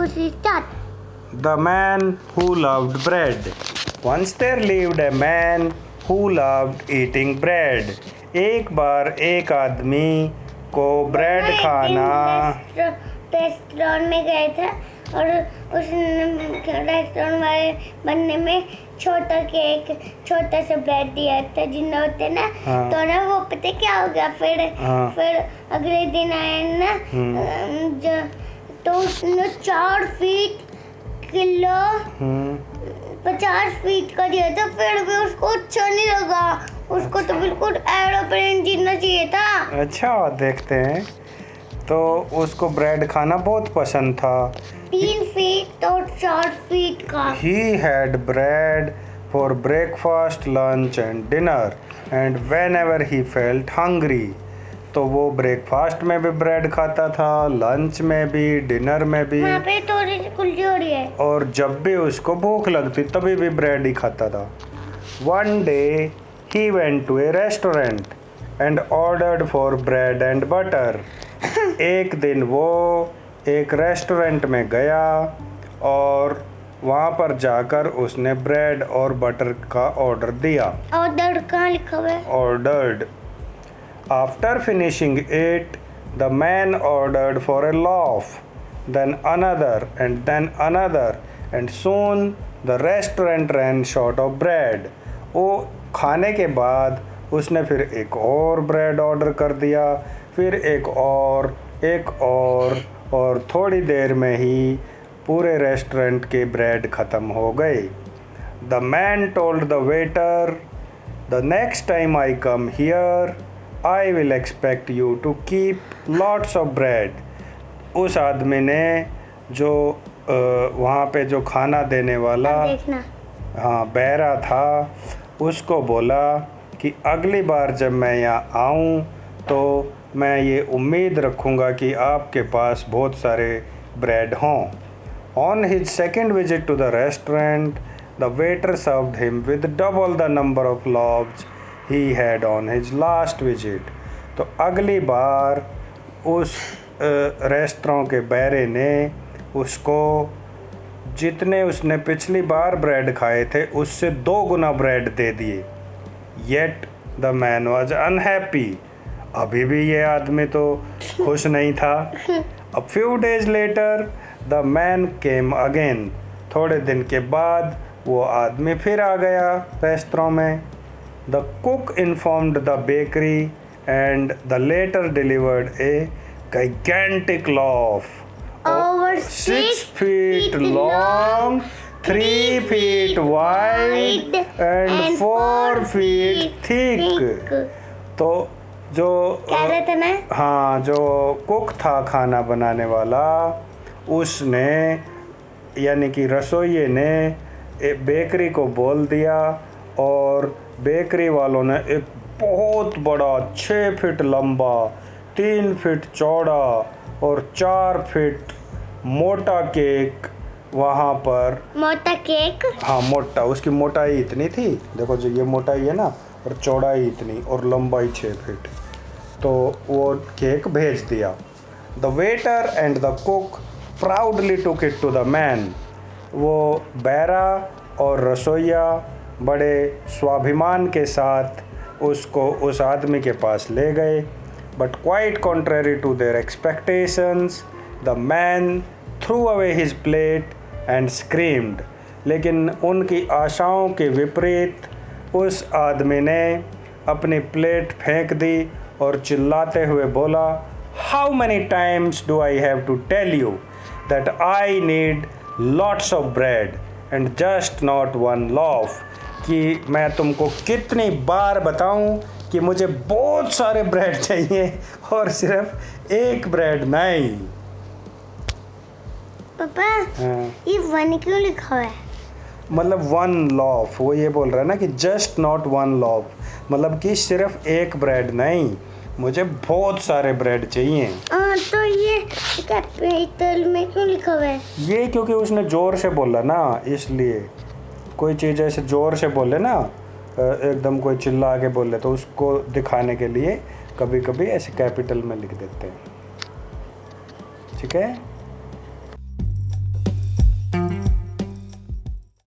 two, three, start. The man who loved bread. Once there lived a man who loved eating bread. एक बार एक आदमी को bread खाना restaurant में गए थे और उस रेस्टोरेंट वाले बनने में छोटा केक छोटा सा ब्रेड दिया था जिन्ना होते ना हाँ। तो ना वो पता क्या हो गया फिर हाँ। फिर अगले दिन आए ना हम्म। जो- तो उसने चार फीट किलो हम्म, पचास फीट का दिया था फिर भी उसको अच्छा नहीं लगा। उसको तो बिल्कुल एरोप्लेन जीतना चाहिए था। अच्छा देखते हैं। तो उसको ब्रेड खाना बहुत पसंद था। तीन फीट और चार फीट का। He had bread for breakfast, lunch and dinner. And whenever he felt hungry तो वो ब्रेकफास्ट में भी ब्रेड खाता था लंच में भी डिनर में भी। वहाँ पे थोड़ी हो रही है। और जब भी उसको भूख लगती तभी भी ब्रेड ही खाता था। One day he went to a restaurant and ordered for bread and butter एक दिन वो एक रेस्टोरेंट में गया और वहाँ पर जाकर उसने ब्रेड और बटर का ऑर्डर दिया। दर्द कहाँ लिखा हुआ है? Ordered. After finishing it, the man ordered for a loaf, then another, and then another, and soon the restaurant ran short of bread. वो खाने के बाद उसने फिर एक और ब्रेड ऑर्डर कर दिया फिर एक और एक और और थोड़ी देर में ही पूरे रेस्टोरेंट के ब्रेड ख़त्म हो गए the man told the waiter The next time I come here, I will expect you to keep lots of bread. उस आदमी ने जो वहाँ पे जो खाना देने वाला हाँ बहरा था उसको बोला कि अगली बार जब मैं यहाँ आऊँ तो मैं ये उम्मीद रखूँगा कि आपके पास बहुत सारे ब्रेड हों on his second visit to the restaurant the waiter served him with double the number of loaves he had on his last visit तो अगली बार उस रेस्टोरों के बैरे ने उसको, जितने उसने पिछली बार ब्रेड खाए थे, उससे दो गुना ब्रेड दे दिए। Yet the man was unhappy अभी भी ये आदमी तो खुश नहीं था। A few days later the man came again थोड़े दिन के बाद वो आदमी फिर आ गया रेस्तरों में। The cook informed the bakery and the latter delivered a gigantic loaf Over six feet long, three feet wide, and four feet thick. तो जो क्या रहे थे मैं हाँ जो कुक था खाना बनाने वाला उसने यानी कि रसोइये ने बेकरी को बोल दिया और बेकरी वालों ने एक बहुत बड़ा छः फीट लंबा तीन फीट चौड़ा और चार फीट मोटा केक वहाँ पर मोटा केक? हाँ मोटा। उसकी मोटाई इतनी थी। देखो जो ये मोटाई है ना और चौड़ाई इतनी और लंबाई छः फीट। तो वो केक भेज दिया। The waiter and the cook proudly took it to the man वो बैरा और रसोइया बड़े स्वाभिमान के साथ उसको उस आदमी के पास ले गए। But quite contrary to their expectations the man threw away his plate and screamed लेकिन उनकी आशाओं के विपरीत उस आदमी ने अपनी प्लेट फेंक दी और चिल्लाते हुए बोला how many times do I have to tell you that I need lots of bread and just not one loaf कि मैं तुमको कितनी बार बताऊँ कि मुझे बहुत सारे ब्रेड चाहिए और सिर्फ़ एक ब्रेड नहीं। पापा हाँ। ये वन क्यों लिखा है? मतलब वन लॉफ वो ये बोल रहा है ना कि जस्ट नॉट वन लॉफ मतलब कि सिर्फ़ एक ब्रेड नहीं मुझे बहुत सारे ब्रेड चाहिए। हाँ तो ये कैपिटल में क्यों लिखा हुआ है? ये क्योंकि उसने ज़ोर से बोला ना इसलिए। कोई चीज़ ऐसे ज़ोर से बोले ना एकदम कोई चिल्ला के बोले तो उसको दिखाने के लिए कभी कभी ऐसे कैपिटल में लिख देते हैं। ठीक है?